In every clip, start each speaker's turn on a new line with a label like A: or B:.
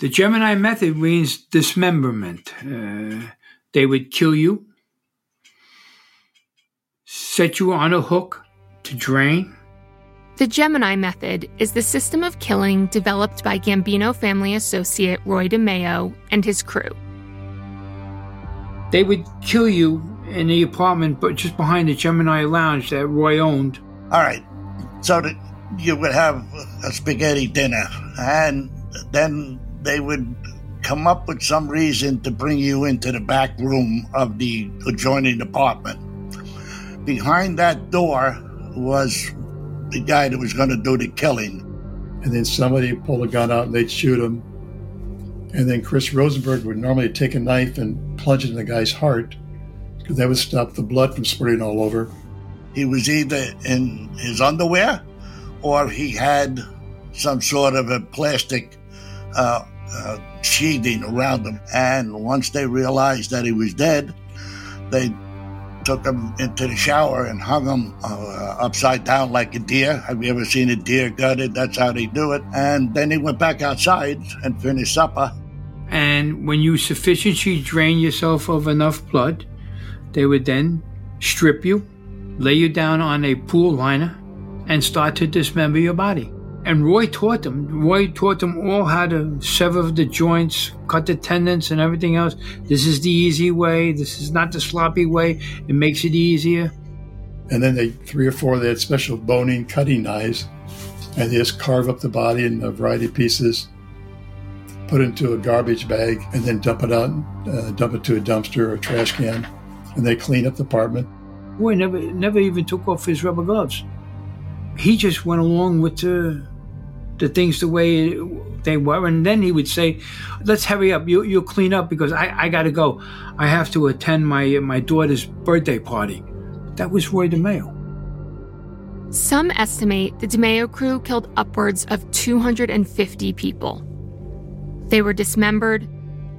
A: The Gemini method means dismemberment. Uh, they would kill you, set you on a hook to drain.
B: The Gemini method is the system of killing developed by Gambino family associate Roy DeMeo and his crew.
A: They would kill you in the apartment, but just behind the Gemini lounge that Roy owned.
C: All right. So that you would have a spaghetti dinner, and then they would come up with some reason to bring you into the back room of the adjoining apartment. Behind that door was the guy that was going to do the killing.
D: and then somebody would pull a gun out and they'd shoot him. And then Chris Rosenberg would normally take a knife and plunge it in the guy's heart because that would stop the blood from spurting all over.
C: He was either in his underwear or he had some sort of a plastic uh, uh, sheathing around him. And once they realized that he was dead, they took him into the shower and hung him uh, upside down like a deer. Have you ever seen a deer gutted? That's how they do it. And then he went back outside and finished supper.
A: And when you sufficiently drain yourself of enough blood, they would then strip you, lay you down on a pool liner, and start to dismember your body. And Roy taught them. Roy taught them all how to sever the joints, cut the tendons, and everything else. This is the easy way. This is not the sloppy way. It makes it easier.
D: And then they, three or four, they had special boning cutting knives and they just carve up the body in a variety of pieces, put it into a garbage bag, and then dump it out, uh, dump it to a dumpster or a trash can. And they clean up the apartment.
A: Roy never, never even took off his rubber gloves. He just went along with the, the things the way they were. And then he would say, let's hurry up. You, you'll clean up because I, I got to go. I have to attend my, my daughter's birthday party. That was Roy DeMeo.
B: Some estimate the DeMeo crew killed upwards of 250 people. They were dismembered,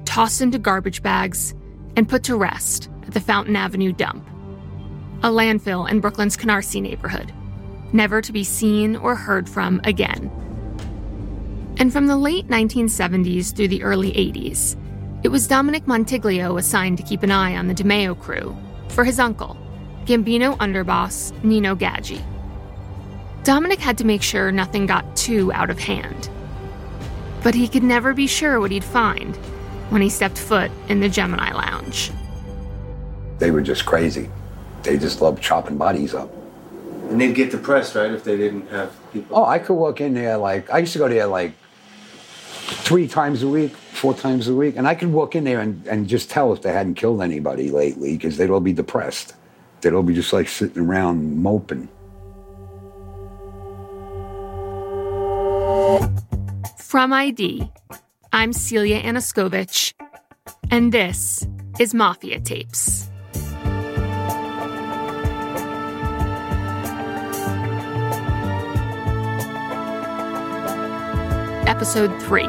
B: tossed into garbage bags, and put to rest at the Fountain Avenue dump, a landfill in Brooklyn's Canarsie neighborhood, never to be seen or heard from again. And from the late 1970s through the early 80s, it was Dominick Montiglio assigned to keep an eye on the DeMeo crew for his uncle, Gambino underboss Nino Gaggi. Dominick had to make sure nothing got too out of hand. But he could never be sure what he'd find when he stepped foot in the Gemini Lounge.
E: They were just crazy. They just loved chopping bodies up.
F: And they'd get depressed, right, if they didn't have people.
E: Oh, I could walk in there like I used to go there like three times a week, four times a week, and I could walk in there and, and just tell if they hadn't killed anybody lately because they'd all be depressed. They'd all be just like sitting around moping.
B: From ID, I'm Celia Anaskovich, and this is Mafia Tapes. episode three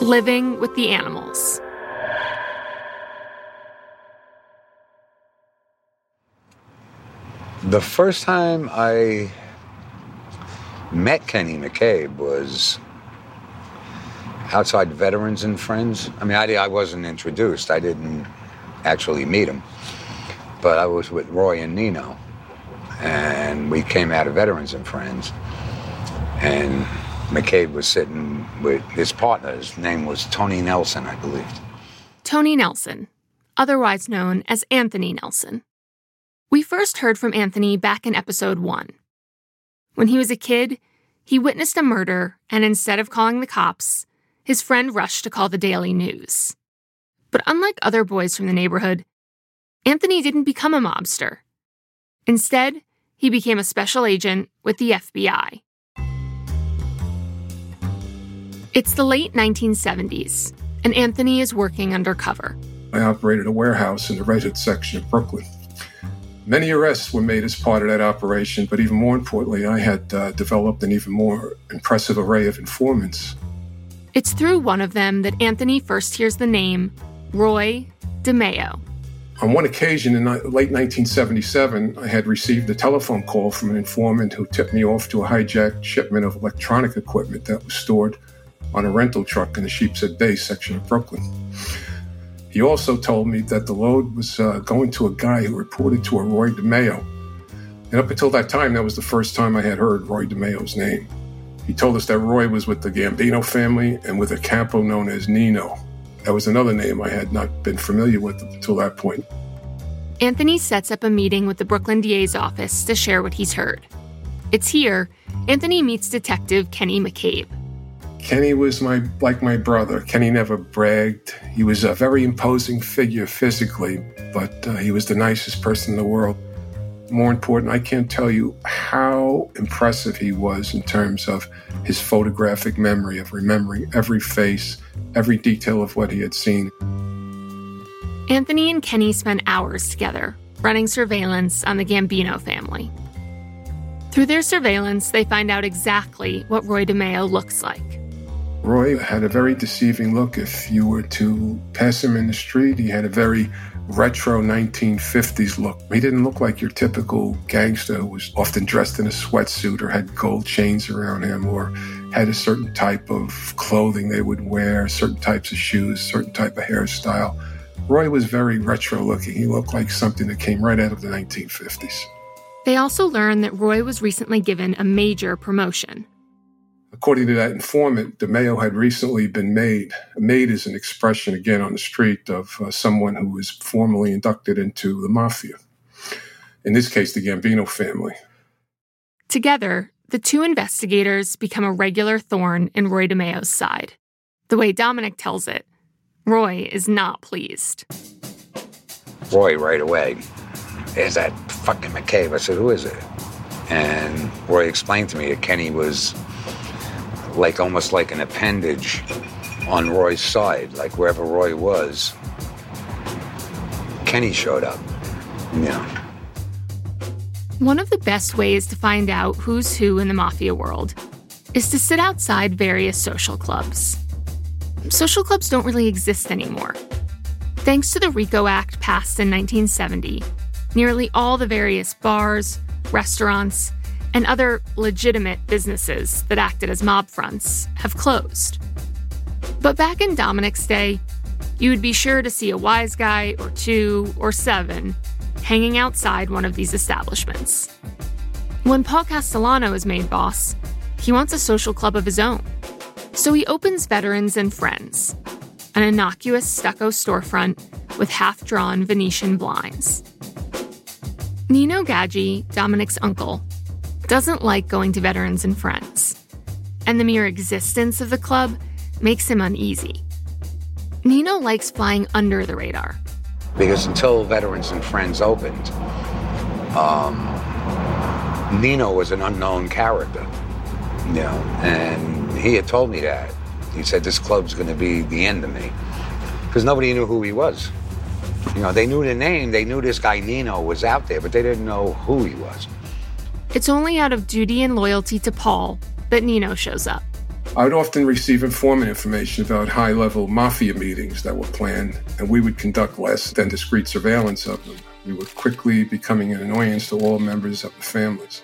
B: Living with the Animals.
E: The first time I met Kenny McCabe was outside Veterans and Friends. I mean, I, I wasn't introduced, I didn't actually meet him, but I was with Roy and Nino, and we came out of Veterans and Friends. And McCabe was sitting with his partner. His name was Tony Nelson, I believe.
B: Tony Nelson, otherwise known as Anthony Nelson. We first heard from Anthony back in episode one. When he was a kid, he witnessed a murder, and instead of calling the cops, his friend rushed to call the Daily News. But unlike other boys from the neighborhood, Anthony didn't become a mobster. Instead, he became a special agent with the FBI. It's the late 1970s, and Anthony is working undercover.
G: I operated a warehouse in the Red Hook section of Brooklyn. Many arrests were made as part of that operation, but even more importantly, I had uh, developed an even more impressive array of informants.
B: It's through one of them that Anthony first hears the name Roy DeMeo.
G: On one occasion in late 1977, I had received a telephone call from an informant who tipped me off to a hijacked shipment of electronic equipment that was stored on a rental truck in the Sheepshead Bay section of Brooklyn. He also told me that the load was uh, going to a guy who reported to a Roy DeMeo. And up until that time, that was the first time I had heard Roy DeMeo's name. He told us that Roy was with the Gambino family and with a capo known as Nino. That was another name I had not been familiar with until that point.
B: Anthony sets up a meeting with the Brooklyn DA's office to share what he's heard. It's here Anthony meets Detective Kenny McCabe.
G: Kenny was my like my brother. Kenny never bragged. He was a very imposing figure physically, but uh, he was the nicest person in the world. More important, I can't tell you how impressive he was in terms of his photographic memory of remembering every face, every detail of what he had seen.
B: Anthony and Kenny spent hours together, running surveillance on the Gambino family. Through their surveillance, they find out exactly what Roy DeMeo looks like.
G: Roy had a very deceiving look. If you were to pass him in the street, he had a very retro 1950s look. He didn't look like your typical gangster who was often dressed in a sweatsuit or had gold chains around him or had a certain type of clothing they would wear, certain types of shoes, certain type of hairstyle. Roy was very retro looking. He looked like something that came right out of the 1950s.
B: They also learned that Roy was recently given a major promotion.
G: According to that informant, DeMeo had recently been made. Made is an expression, again, on the street of uh, someone who was formally inducted into the mafia. In this case, the Gambino family.
B: Together, the two investigators become a regular thorn in Roy DeMeo's side. The way Dominick tells it, Roy is not pleased.
E: Roy, right away, is that fucking McCabe. I said, who is it? And Roy explained to me that Kenny was like almost like an appendage on Roy's side, like wherever Roy was, Kenny showed up. Yeah.
B: One of the best ways to find out who's who in the mafia world is to sit outside various social clubs. Social clubs don't really exist anymore. Thanks to the RICO Act passed in 1970, nearly all the various bars, restaurants, and other legitimate businesses that acted as mob fronts have closed. But back in Dominick's day, you would be sure to see a wise guy or two or seven hanging outside one of these establishments. When Paul Castellano is made boss, he wants a social club of his own. So he opens Veterans and Friends, an innocuous stucco storefront with half drawn Venetian blinds. Nino Gaggi, Dominick's uncle, doesn't like going to Veterans and Friends, and the mere existence of the club makes him uneasy. Nino likes flying under the radar.
E: Because until Veterans and Friends opened, um, Nino was an unknown character. You know, and he had told me that. He said, This club's going to be the end of me. Because nobody knew who he was. You know, they knew the name, they knew this guy Nino was out there, but they didn't know who he was.
B: It's only out of duty and loyalty to Paul that Nino shows up.
G: I would often receive informant information about high level mafia meetings that were planned, and we would conduct less than discreet surveillance of them. We were quickly becoming an annoyance to all members of the families.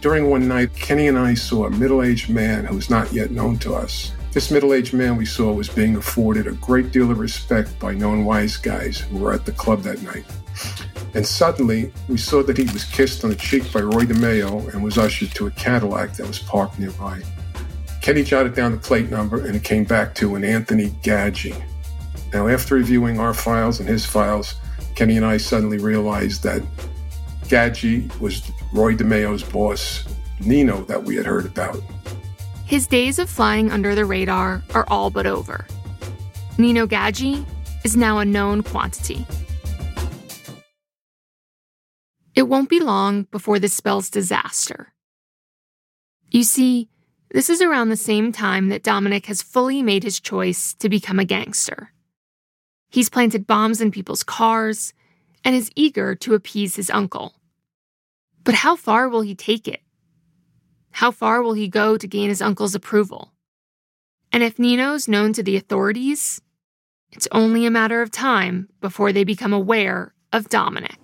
G: During one night, Kenny and I saw a middle aged man who was not yet known to us. This middle aged man we saw was being afforded a great deal of respect by known wise guys who were at the club that night. And suddenly, we saw that he was kissed on the cheek by Roy DeMeo and was ushered to a Cadillac that was parked nearby. Kenny jotted down the plate number and it came back to an Anthony Gaggi. Now, after reviewing our files and his files, Kenny and I suddenly realized that Gaggi was Roy DeMeo's boss, Nino, that we had heard about.
B: His days of flying under the radar are all but over. Nino Gaggi is now a known quantity. It won't be long before this spells disaster. You see, this is around the same time that Dominick has fully made his choice to become a gangster. He's planted bombs in people's cars and is eager to appease his uncle. But how far will he take it? How far will he go to gain his uncle's approval? And if Nino's known to the authorities, it's only a matter of time before they become aware of Dominick.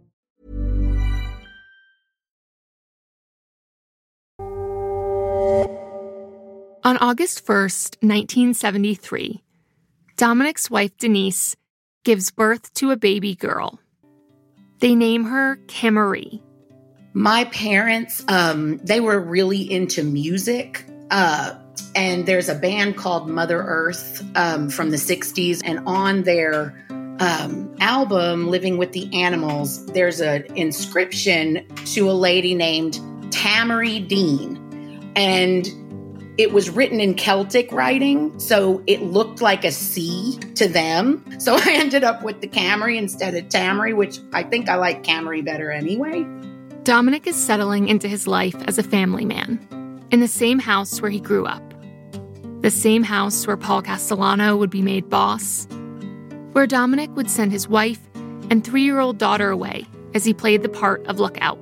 B: On August 1st, 1973, Dominick's wife Denise gives birth to a baby girl. They name her Camarie.
H: My parents, um, they were really into music. Uh, and there's a band called Mother Earth um, from the 60s. And on their um, album, Living with the Animals, there's an inscription to a lady named Tamari Dean. And it was written in Celtic writing, so it looked like a C to them. So I ended up with the Camarie instead of Tamari, which I think I like Camarie better anyway.
B: Dominick is settling into his life as a family man in the same house where he grew up. The same house where Paul Castellano would be made boss, where Dominick would send his wife and three year old daughter away as he played the part of Lookout,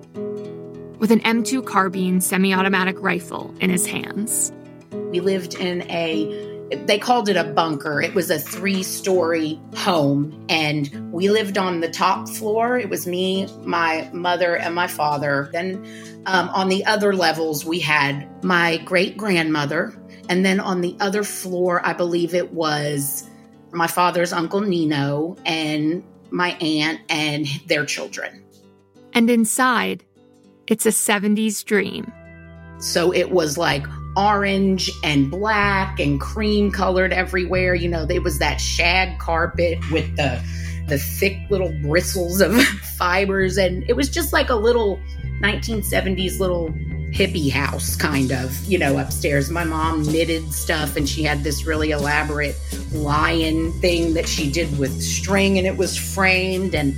B: with an M2 carbine semi automatic rifle in his hands.
H: We lived in a they called it a bunker. It was a three story home, and we lived on the top floor. It was me, my mother, and my father. Then um, on the other levels, we had my great grandmother. And then on the other floor, I believe it was my father's uncle Nino and my aunt and their children.
B: And inside, it's a 70s dream.
H: So it was like orange and black and cream colored everywhere. You know, it was that shag carpet with the the thick little bristles of fibers and it was just like a little 1970s little hippie house kind of, you know, upstairs. My mom knitted stuff and she had this really elaborate lion thing that she did with string and it was framed and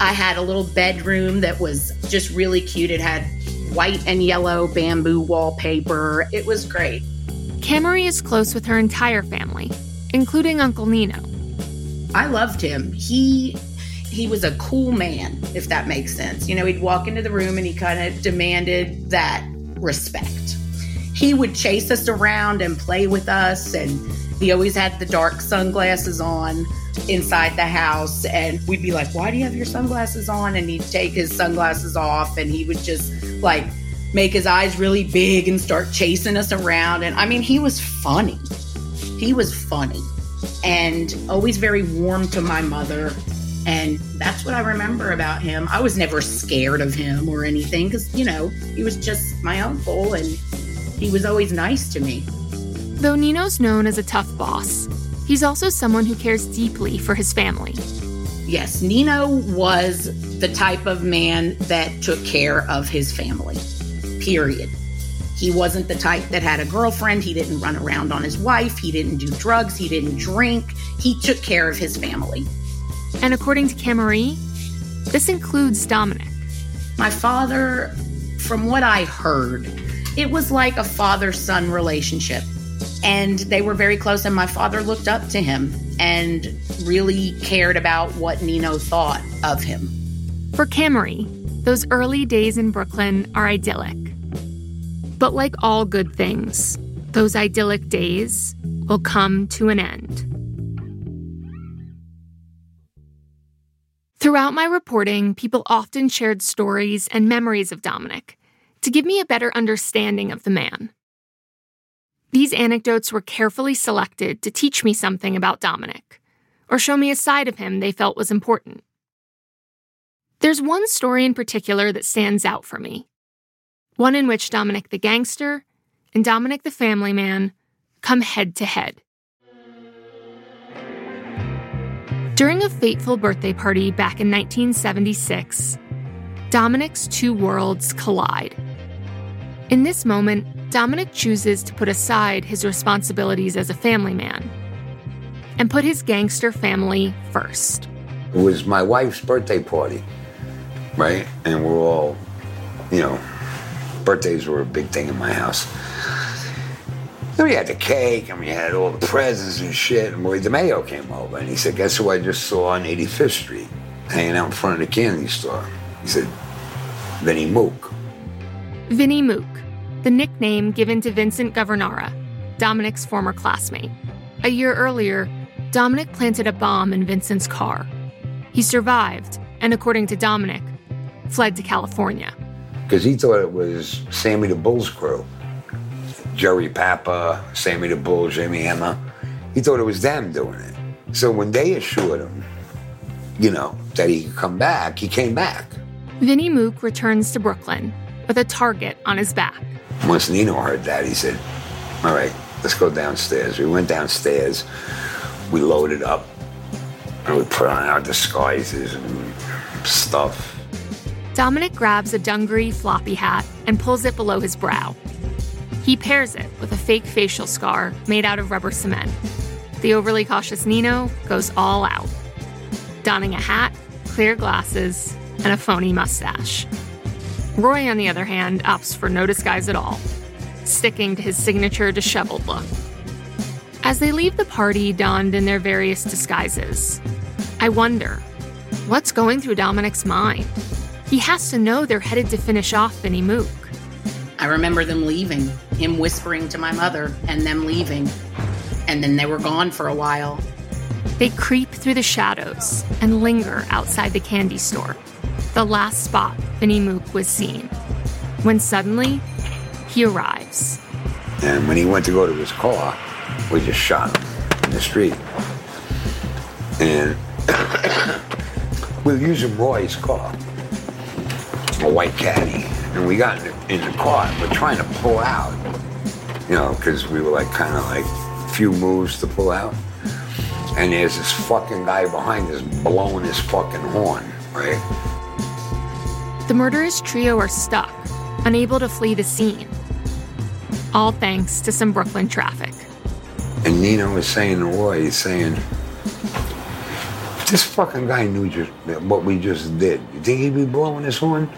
H: I had a little bedroom that was just really cute. It had white and yellow bamboo wallpaper. It was great.
B: Camarie is close with her entire family, including Uncle Nino.
H: I loved him. He he was a cool man, if that makes sense. You know, he'd walk into the room and he kind of demanded that respect. He would chase us around and play with us and he always had the dark sunglasses on inside the house and we'd be like, "Why do you have your sunglasses on?" and he'd take his sunglasses off and he would just like make his eyes really big and start chasing us around and I mean, he was funny. He was funny and always very warm to my mother and that's what I remember about him. I was never scared of him or anything because, you know, he was just my uncle and he was always nice to me.
B: Though Nino's known as a tough boss, he's also someone who cares deeply for his family.
H: Yes, Nino was the type of man that took care of his family, period. He wasn't the type that had a girlfriend. He didn't run around on his wife. He didn't do drugs. He didn't drink. He took care of his family.
B: And according to Camarie, this includes Dominick.
H: My father, from what I heard, it was like a father son relationship. And they were very close, and my father looked up to him and really cared about what Nino thought of him.
B: For Camarie, those early days in Brooklyn are idyllic. But like all good things, those idyllic days will come to an end. Throughout my reporting, people often shared stories and memories of Dominick to give me a better understanding of the man. These anecdotes were carefully selected to teach me something about Dominick, or show me a side of him they felt was important. There's one story in particular that stands out for me one in which Dominick the gangster and Dominick the family man come head to head. During a fateful birthday party back in 1976, Dominick's two worlds collide. In this moment, Dominick chooses to put aside his responsibilities as a family man and put his gangster family first.
E: It was my wife's birthday party, right? And we're all, you know, birthdays were a big thing in my house. Then we had the cake and we had all the presents and shit. And Roy DeMeo came over and he said, Guess who I just saw on 85th Street hanging out in front of the candy store? He said, Vinnie Mook.
B: Vinnie Mook, the nickname given to Vincent Governara, Dominick's former classmate. A year earlier, Dominick planted a bomb in Vincent's car. He survived, and according to Dominick, fled to California.
E: Because he thought it was Sammy the Bull's crew. Jerry Papa, Sammy the Bull, Jimmy Emma. He thought it was them doing it. So when they assured him, you know, that he could come back, he came back.
B: Vinnie Mook returns to Brooklyn with a target on his back.
E: Once Nino heard that, he said, All right, let's go downstairs. We went downstairs, we loaded up, and we put on our disguises and stuff.
B: Dominick grabs a dungaree floppy hat and pulls it below his brow. He pairs it with a fake facial scar made out of rubber cement. The overly cautious Nino goes all out, donning a hat, clear glasses, and a phony mustache. Roy, on the other hand, opts for no disguise at all, sticking to his signature disheveled look. As they leave the party donned in their various disguises, I wonder what's going through Dominick's mind? He has to know they're headed to finish off Vinnie Mook.
H: I remember them leaving, him whispering to my mother, and them leaving. And and then they were gone for a while.
B: They creep through the shadows and linger outside the candy store, the last spot Vinnie Mook was seen, when suddenly he arrives.
E: And when he went to go to his car, we just shot him in the street. And we were using Roy's car, a white caddy. And we got in the, in the car, we're trying to pull out, you know, because we were like kind of like few moves to pull out. And there's this fucking guy behind us blowing his fucking horn, right?
B: The murderous trio are stuck, unable to flee the scene. All thanks to some Brooklyn traffic.
E: And Nino was saying to Roy, he's saying, this fucking guy knew just what we just did. You think he'd be blowing his horn?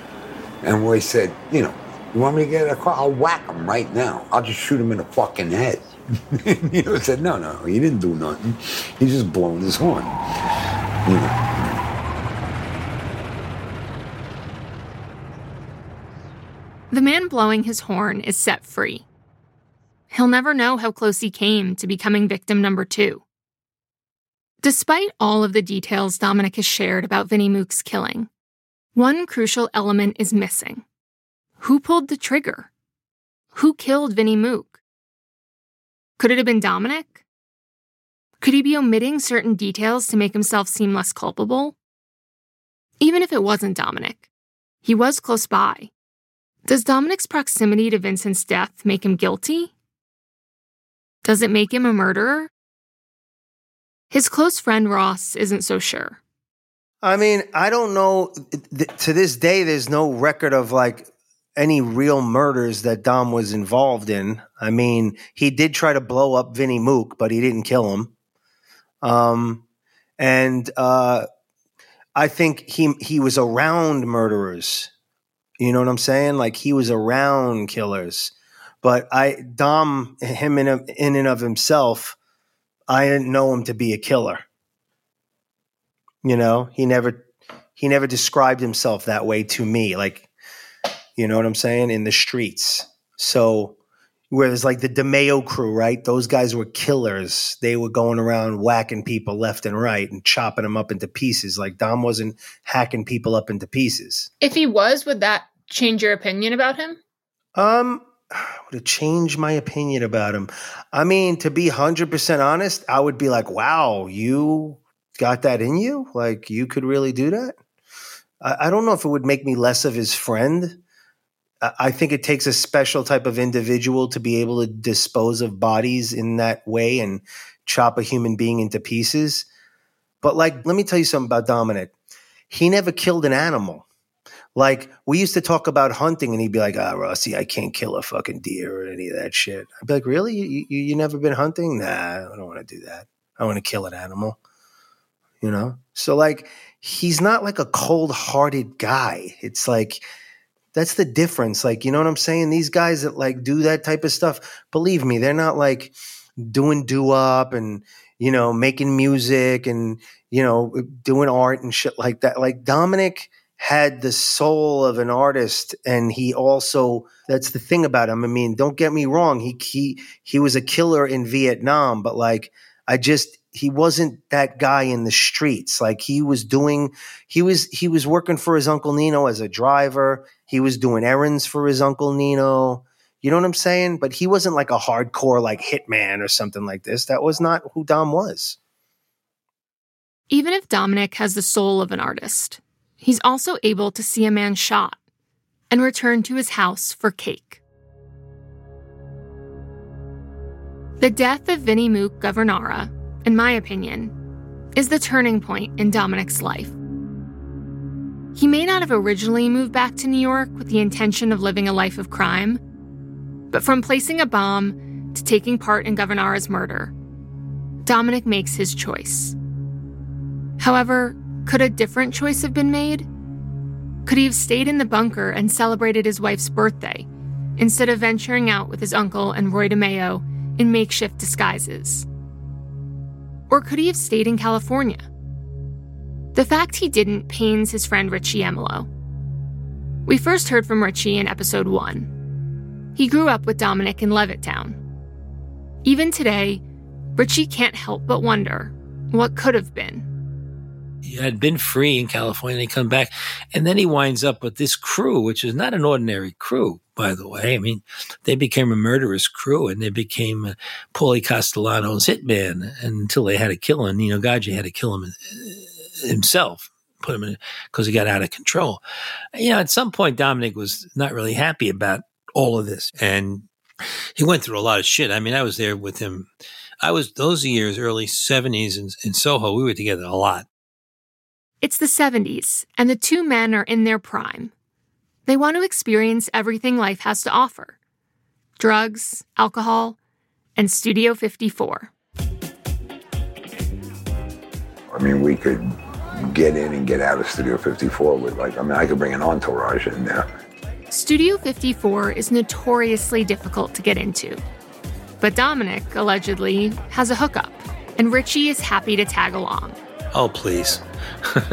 E: And Roy said, you know, you want me to get a car? I'll whack him right now. I'll just shoot him in the fucking head. Nino said, no, no, he didn't do nothing. He's just blowing his horn. You know.
B: The man blowing his horn is set free. He'll never know how close he came to becoming victim number two. Despite all of the details Dominick has shared about Vinnie Mook's killing, one crucial element is missing. Who pulled the trigger? Who killed Vinnie Mook? Could it have been Dominick? Could he be omitting certain details to make himself seem less culpable? Even if it wasn't Dominick, he was close by. Does Dominick's proximity to Vincent's death make him guilty? Does it make him a murderer? His close friend Ross isn't so sure.
I: I mean, I don't know. To this day, there's no record of like any real murders that Dom was involved in. I mean, he did try to blow up Vinnie Mook, but he didn't kill him. Um, and uh, I think he he was around murderers. You know what I'm saying? Like he was around killers. But I Dom him in in and of himself, I didn't know him to be a killer. You know, he never he never described himself that way to me. Like, you know what I'm saying? In the streets. So whereas like the DeMeo crew, right? Those guys were killers. They were going around whacking people left and right and chopping them up into pieces. Like Dom wasn't hacking people up into pieces.
B: If he was, would that change your opinion about him?
I: Um, would it change my opinion about him? I mean, to be hundred percent honest, I would be like, "Wow, you got that in you? Like you could really do that?" I, I don't know if it would make me less of his friend. I, think it takes a special type of individual to be able to dispose of bodies in that way and chop a human being into pieces. But like, let me tell you something about Dominick. He never killed an animal. Like we used to talk about hunting, and he'd be like, "Ah, oh, Rossi, I can't kill a fucking deer or any of that shit." I'd be like, "Really? You, you, you never been hunting? Nah, I don't want to do that. I want to kill an animal." You know. So like, he's not like a cold-hearted guy. It's like that's the difference. Like, you know what I'm saying? These guys that like do that type of stuff, believe me, they're not like doing do up and you know making music and you know uh, doing art and shit like that. Like Dominick had the soul of an artist and he also that's the thing about him i mean don't get me wrong he he he was a killer in vietnam but like i just he wasn't that guy in the streets like he was doing he was he was working for his uncle nino as a driver he was doing errands for his uncle nino you know what i'm saying but he wasn't like a hardcore like hitman or something like this that was not who dom was
B: even if dominick has the soul of an artist He's also able to see a man shot and return to his house for cake. The death of Vinnie Mook Governara, in my opinion, is the turning point in Dominick's life. He may not have originally moved back to New York with the intention of living a life of crime, but from placing a bomb to taking part in Governara's murder, Dominick makes his choice. However, could a different choice have been made? Could he have stayed in the bunker and celebrated his wife's birthday instead of venturing out with his uncle and Roy DeMeo in makeshift disguises? Or could he have stayed in California? The fact he didn't pains his friend Richie Emilo. We first heard from Richie in episode one. He grew up with Dominick in Levittown. Even today, Richie can't help but wonder what could have been.
J: He had been free in California, and he come back, and then he winds up with this crew, which is not an ordinary crew, by the way. I mean, they became a murderous crew, and they became uh, Paulie Castellano's hitman until they had to kill him. Nino Gaggi had to kill him uh, himself, put him in because he got out of control. You know, at some point, Dominick was not really happy about all of this, and he went through a lot of shit. I mean, I was there with him. I was those years, early seventies in, in Soho. We were together a lot.
B: It's the 70s, and the two men are in their prime. They want to experience everything life has to offer drugs, alcohol, and Studio 54.
E: I mean, we could get in and get out of Studio 54 with, like, I mean, I could bring an entourage in there.
B: Studio 54 is notoriously difficult to get into. But Dominick, allegedly, has a hookup, and Richie is happy to tag along.
J: Oh, please.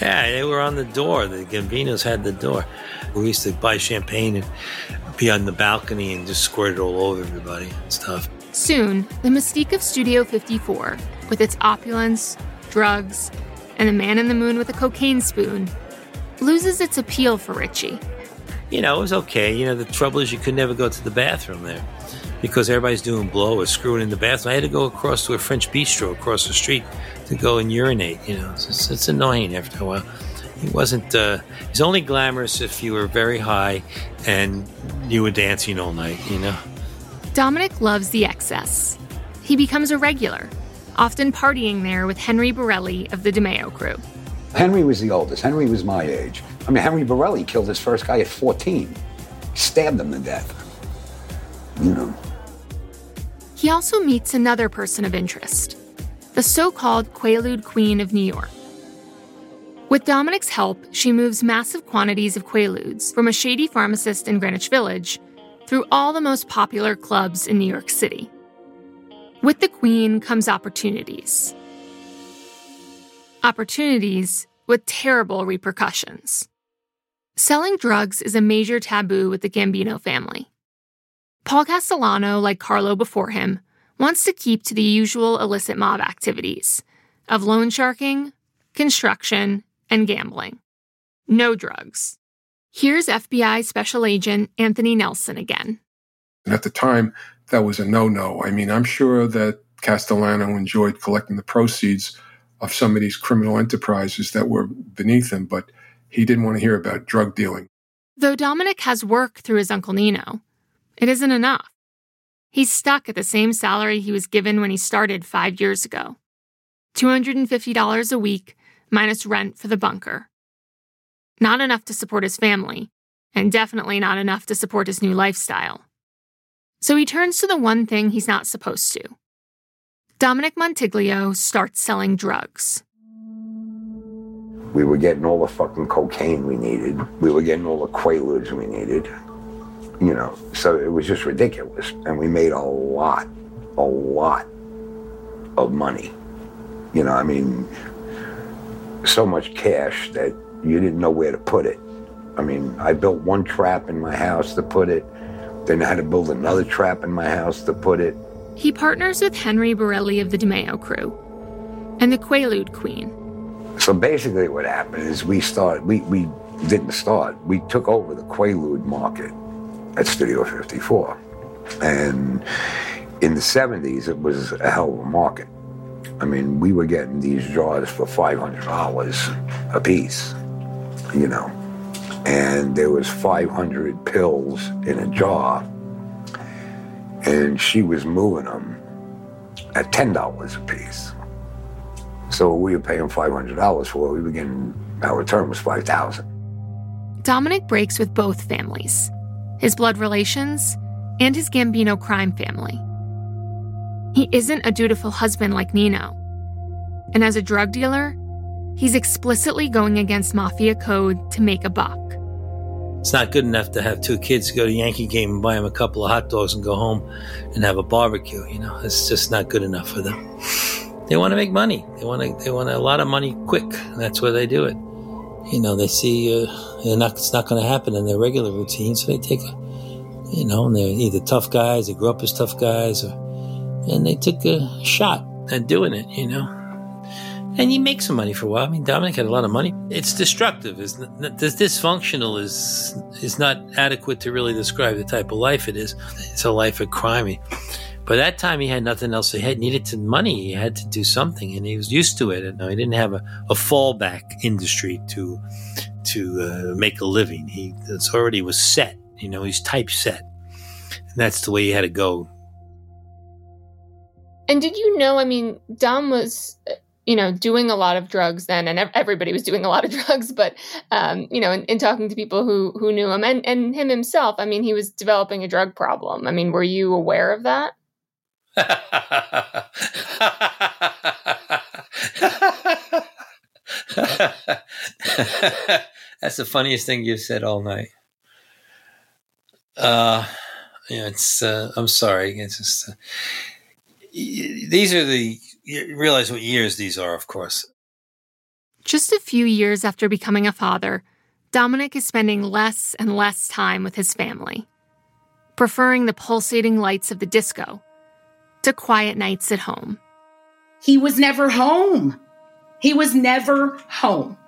J: yeah, they were on the door. The Gambinos had the door. We used to buy champagne and be on the balcony and just squirt it all over everybody and stuff.
B: Soon, the mystique of Studio 54, with its opulence, drugs, and the man in the moon with a cocaine spoon, loses its appeal for Richie.
J: You know, it was okay. You know, the trouble is you could never go to the bathroom there because everybody's doing blow or screwing in the bathroom. I had to go across to a French bistro across the street to go and urinate. You know, it's, it's annoying after a while. He wasn't. Uh, he's only glamorous if you were very high and you were dancing all night. You know.
B: Dominick loves the excess. He becomes a regular, often partying there with Henry Borelli of the DeMeo crew.
E: Henry was the oldest. Henry was my age. I mean, Henry Borelli killed his first guy at 14. Stabbed him to death. You know.
B: He also meets another person of interest the so called Quaalude Queen of New York. With Dominick's help, she moves massive quantities of Quaaludes from a shady pharmacist in Greenwich Village through all the most popular clubs in New York City. With the Queen comes opportunities. Opportunities with terrible repercussions. Selling drugs is a major taboo with the Gambino family. Paul Castellano, like Carlo before him, wants to keep to the usual illicit mob activities of loan sharking, construction, and gambling. No drugs. Here's FBI Special Agent Anthony Nelson again.
G: And at the time, that was a no no. I mean, I'm sure that Castellano enjoyed collecting the proceeds of some of these criminal enterprises that were beneath him, but he didn't want to hear about drug dealing.
B: Though Dominick has work through his Uncle Nino, it isn't enough. He's stuck at the same salary he was given when he started five years ago $250 a week minus rent for the bunker. Not enough to support his family, and definitely not enough to support his new lifestyle. So he turns to the one thing he's not supposed to. Dominick Montiglio starts selling drugs.
E: We were getting all the fucking cocaine we needed. We were getting all the Quaaludes we needed. You know, so it was just ridiculous. And we made a lot, a lot of money. You know, I mean, so much cash that you didn't know where to put it. I mean, I built one trap in my house to put it, then I had to build another trap in my house to put it.
B: He partners with Henry Borelli of the DeMeo crew and the Quaalude Queen.
E: So basically, what happened is we started, we, we didn't start, we took over the Quaalude market at Studio 54. And in the 70s, it was a hell of a market. I mean, we were getting these jars for $500 a piece, you know. And there was 500 pills in a jar. And she was moving them at $10 a piece. So we were paying $500 for it. We were getting, our return was 5000
B: Dominick breaks with both families his blood relations and his Gambino crime family. He isn't a dutiful husband like Nino. And as a drug dealer, he's explicitly going against mafia code to make a buck.
J: It's not good enough to have two kids go to Yankee game and buy them a couple of hot dogs and go home and have a barbecue. You know, it's just not good enough for them. They want to make money. They want to. They want a lot of money quick. That's where they do it. You know, they see uh, not, it's not going to happen in their regular routine, so they take a you know, and they're either tough guys, they grew up as tough guys, or, and they took a shot at doing it, you know. And you make some money for a while. I mean, Dominick had a lot of money. It's destructive. Is this dysfunctional is is not adequate to really describe the type of life it is. It's a life of crime. But that time he had nothing else. He had needed to money. He had to do something, and he was used to it. And he didn't have a, a fallback industry to to uh, make a living. He it's already was set. You know, he's typeset, and that's the way he had to go.
B: And did you know? I mean, Dom was you know, doing a lot of drugs then, and everybody was doing a lot of drugs. But um, you know, in, in, talking to people who who knew him and and him himself, I mean, he was developing a drug problem. I mean, were you aware of that?
J: That's the funniest thing you've said all night. Uh, yeah, it's. Uh, I'm sorry. It's just. Uh, these are the you realize what years these are, of course.
B: Just a few years after becoming a father, Dominick is spending less and less time with his family, preferring the pulsating lights of the disco to quiet nights at home.
H: He was never home. He was never home.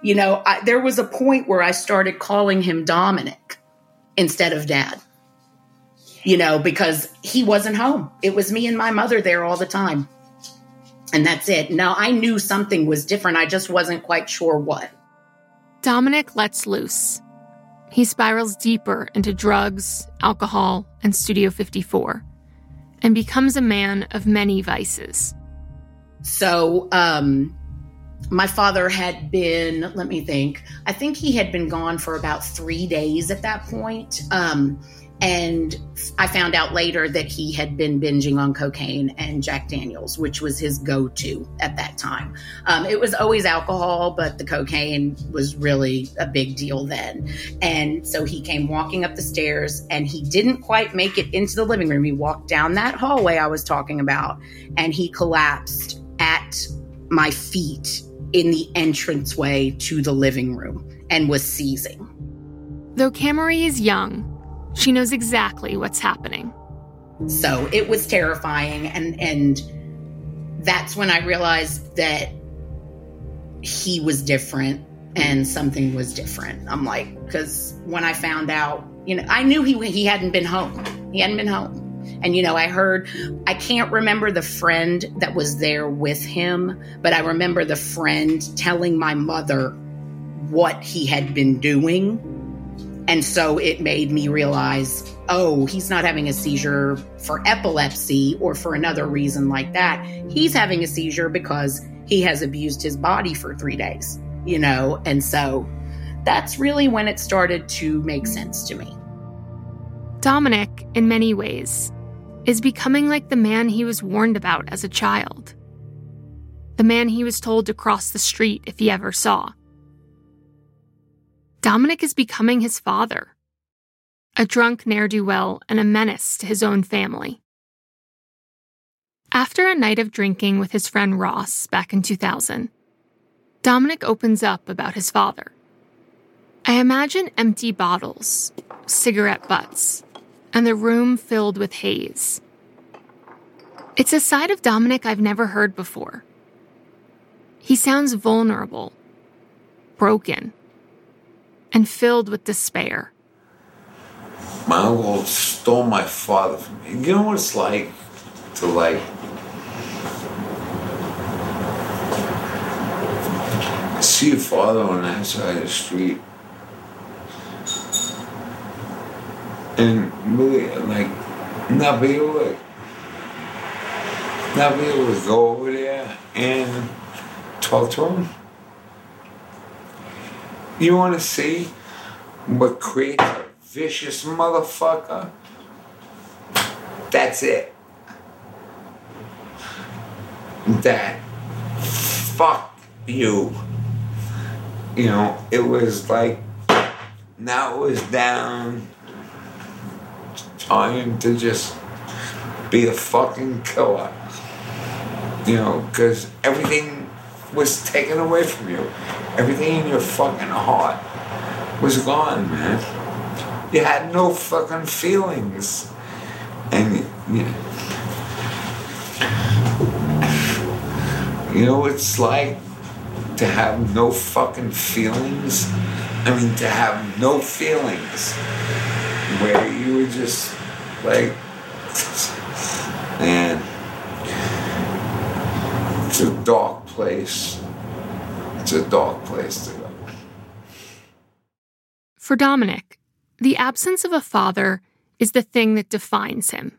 H: You know, I, there was a point where I started calling him Dominick instead of dad, you know, because he wasn't home. It was me and my mother there all the time. And that's it. Now I knew something was different. I just wasn't quite sure what.
B: Dominick lets loose. He spirals deeper into drugs, alcohol, and Studio 54 and becomes a man of many vices.
H: So, um, my father had been, let me think, I think he had been gone for about three days at that point. Um, and I found out later that he had been binging on cocaine and Jack Daniels, which was his go to at that time. Um, it was always alcohol, but the cocaine was really a big deal then. And so he came walking up the stairs and he didn't quite make it into the living room. He walked down that hallway I was talking about and he collapsed at my feet in the entranceway to the living room and was seizing.
B: Though Camarie is young, she knows exactly what's happening.
H: So it was terrifying and and that's when I realized that he was different and something was different. I'm like cuz when I found out, you know, I knew he he hadn't been home. He hadn't been home. And you know, I heard I can't remember the friend that was there with him, but I remember the friend telling my mother what he had been doing and so it made me realize oh, he's not having a seizure for epilepsy or for another reason like that. He's having a seizure because he has abused his body for three days, you know? And so that's really when it started to make sense to me.
B: Dominick, in many ways, is becoming like the man he was warned about as a child. The man he was told to cross the street if he ever saw. Dominick is becoming his father, a drunk ne'er do well and a menace to his own family. After a night of drinking with his friend Ross back in 2000, Dominick opens up about his father. I imagine empty bottles, cigarette butts, and the room filled with haze. It's a side of Dominick I've never heard before. He sounds vulnerable, broken, and filled with despair.
K: My uncle stole my father from me. You know what it's like to like see your father on that side of the street and really like not be able to not be able to go over there and talk to him. You want to see what creates a vicious motherfucker? That's it. That fuck you. You know, it was like now it was down trying to just be a fucking killer. You know, because everything was taken away from you. Everything in your fucking heart was gone, man. you had no fucking feelings. And you, you know what it's like to have no fucking feelings? I mean, to have no feelings. Where you were just like, man, it's a dark place. It's a dark place to go.
B: For Dominick, the absence of a father is the thing that defines him.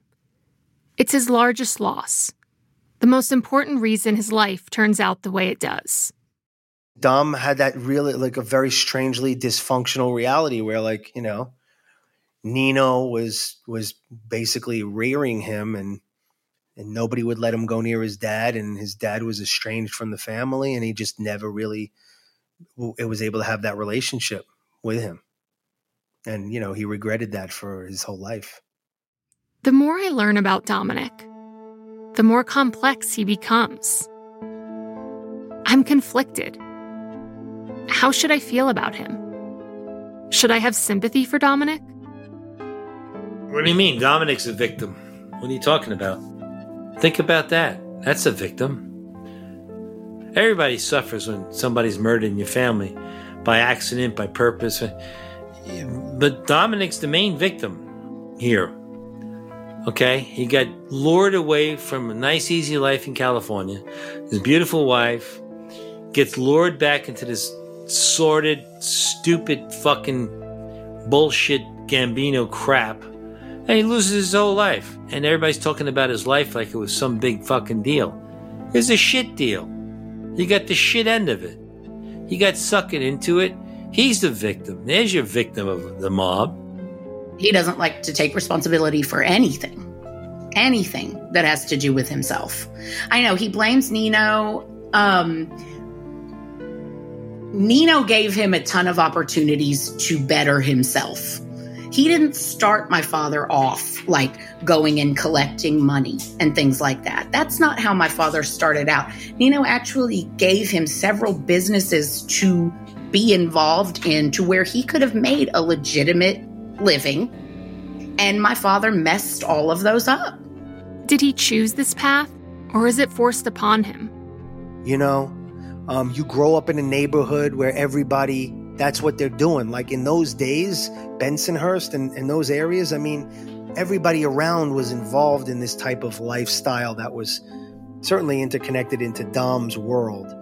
B: It's his largest loss, the most important reason his life turns out the way it does.
I: Dom had that really like a very strangely dysfunctional reality where like, you know, Nino was was basically rearing him and and nobody would let him go near his dad and his dad was estranged from the family and he just never really it was able to have that relationship with him. And you know, he regretted that for his whole life.
B: The more I learn about Dominick, the more complex he becomes. I'm conflicted. How should I feel about him? Should I have sympathy for Dominick?
J: What do you mean? Dominick's a victim. What are you talking about? Think about that. That's a victim. Everybody suffers when somebody's murdered in your family by accident, by purpose. But Dominick's the main victim here. Okay? He got lured away from a nice, easy life in California. His beautiful wife gets lured back into this sordid, stupid, fucking bullshit Gambino crap. And he loses his whole life. And everybody's talking about his life like it was some big fucking deal. It's a shit deal. He got the shit end of it. He got sucked into it. He's the victim. There's your victim of the mob.
H: He doesn't like to take responsibility for anything, anything that has to do with himself. I know he blames Nino. Um, Nino gave him a ton of opportunities to better himself. He didn't start my father off like going and collecting money and things like that. That's not how my father started out. Nino actually gave him several businesses to be involved in to where he could have made a legitimate living. And my father messed all of those up.
B: Did he choose this path, or is it forced upon him?
I: You know, um, you grow up in a neighborhood where everybody, that's what they're doing. Like in those days, Bensonhurst and, and those areas, I mean, everybody around was involved in this type of lifestyle that was certainly interconnected into Dom's world.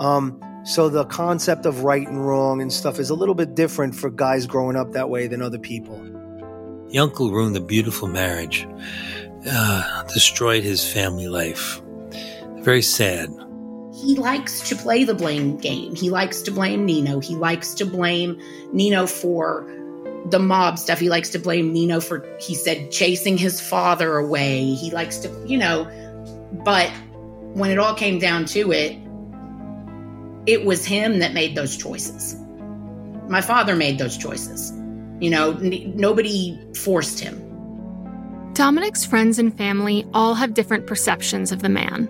I: Um, so the concept of right and wrong and stuff is a little bit different for guys growing up that way than other people.
J: The uncle ruined a beautiful marriage, uh, destroyed his family life. Very sad.
H: He likes to play the blame game. He likes to blame Nino. He likes to blame Nino for the mob stuff. He likes to blame Nino for, he said, chasing his father away. He likes to, you know, but when it all came down to it, it was him that made those choices. My father made those choices. You know, n- nobody forced him.
B: Dominick's friends and family all have different perceptions of the man.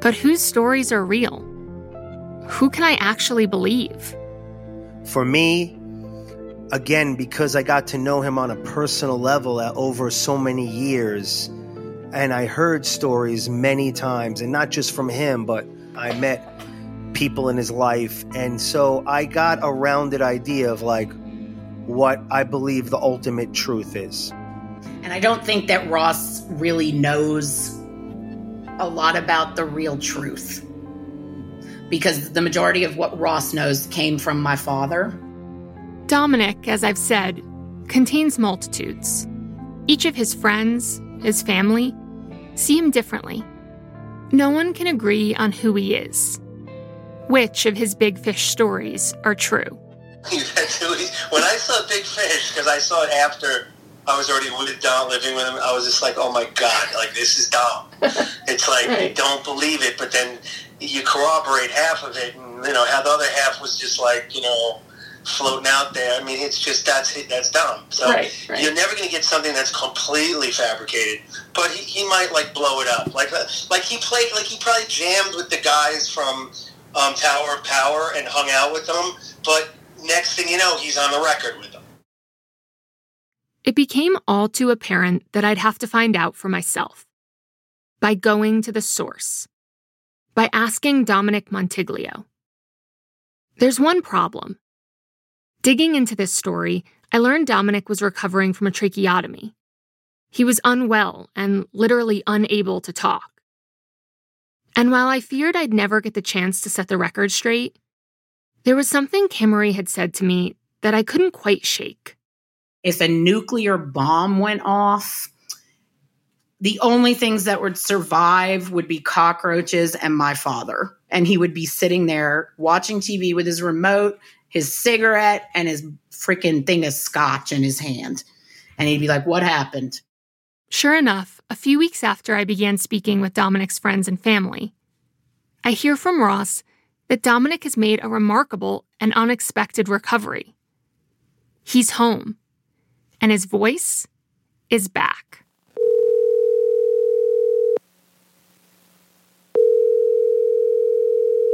B: But whose stories are real? Who can I actually believe?
I: For me, again, because I got to know him on a personal level over so many years, and I heard stories many times, and not just from him, but I met people in his life. And so I got a rounded idea of like what I believe the ultimate truth is.
H: And I don't think that Ross really knows a lot about the real truth because the majority of what Ross knows came from my father.
B: Dominick, as I've said, contains multitudes. Each of his friends, his family, see him differently. No one can agree on who he is. Which of his big fish stories are true?
L: when I saw Big Fish, because I saw it after I was already with Dom, living with him, I was just like, oh my God, like this is Dom. it's like, right. you don't believe it, but then you corroborate half of it, and you know, how the other half was just like, you know, floating out there. I mean, it's just that's that's Dom. So
H: right, right.
L: you're never going to get something that's completely fabricated. But he, he might like blow it up, like like he played, like he probably jammed with the guys from um, Tower of Power and hung out with them. But next thing you know, he's on the record with them.
B: It became all too apparent that I'd have to find out for myself. By going to the source. By asking Dominick Montiglio. There's one problem. Digging into this story, I learned Dominick was recovering from a tracheotomy. He was unwell and literally unable to talk. And while I feared I'd never get the chance to set the record straight, there was something Camarie had said to me that I couldn't quite shake.
H: If a nuclear bomb went off, the only things that would survive would be cockroaches and my father. And he would be sitting there watching TV with his remote, his cigarette, and his freaking thing of scotch in his hand. And he'd be like, What happened?
B: Sure enough, a few weeks after I began speaking with Dominick's friends and family, I hear from Ross that Dominick has made a remarkable and unexpected recovery. He's home, and his voice is back.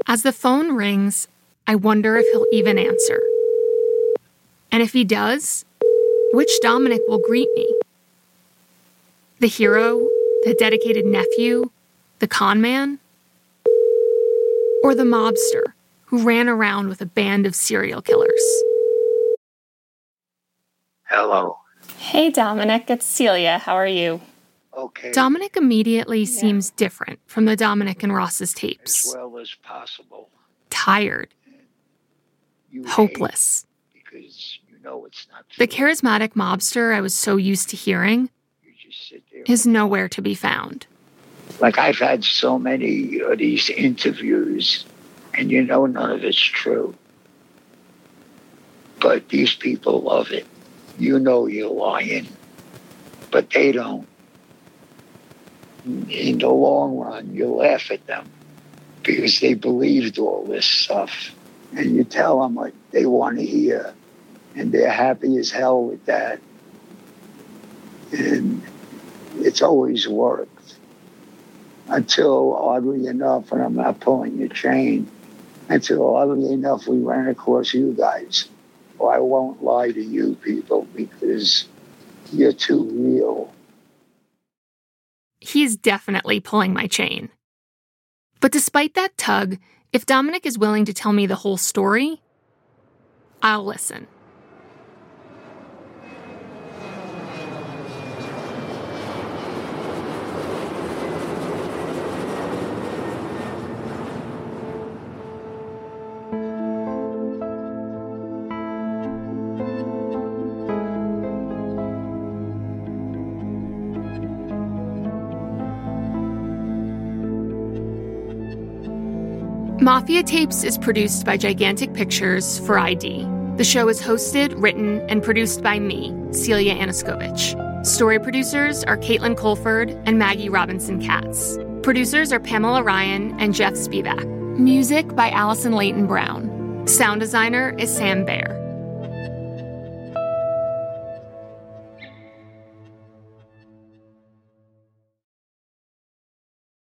B: As the phone rings, I wonder if he'll even answer. And if he does, which Dominick will greet me? The hero, the dedicated nephew, the con man? Or the mobster who ran around with a band of serial killers?
K: Hello.
M: Hey, Dominick, it's Celia. How are you?
K: Okay.
B: Dominick immediately seems different from the Dominick and Ross's tapes.
K: As well as possible.
B: Tired,
K: You
B: hopeless.
K: because you know it's not
B: The charismatic mobster I was so used to hearing is nowhere to be found.
K: Like I've had so many of these interviews, and you know none of it's true. But these people love it. You know you're lying, but they don't. In the long run, you laugh at them because they believed all this stuff, and you tell them what they want to hear, and they're happy as hell with that. And it's always worked until oddly enough, and I'm not pulling your chain, until oddly enough we ran across you guys. I won't lie to you people because you're too real.
B: He's definitely pulling my chain. But despite that tug, if Dominick is willing to tell me the whole story, I'll listen. Mafia Tapes is produced by Gigantic Pictures for ID. The show is hosted, written, and produced by me, Celia Anaskovich. Story producers are Caitlin Colford and Maggie Robinson Katz. Producers are Pamela Ryan and Jeff Spivak. Music by Allison Leighton Brown. Sound designer is Sam Baer.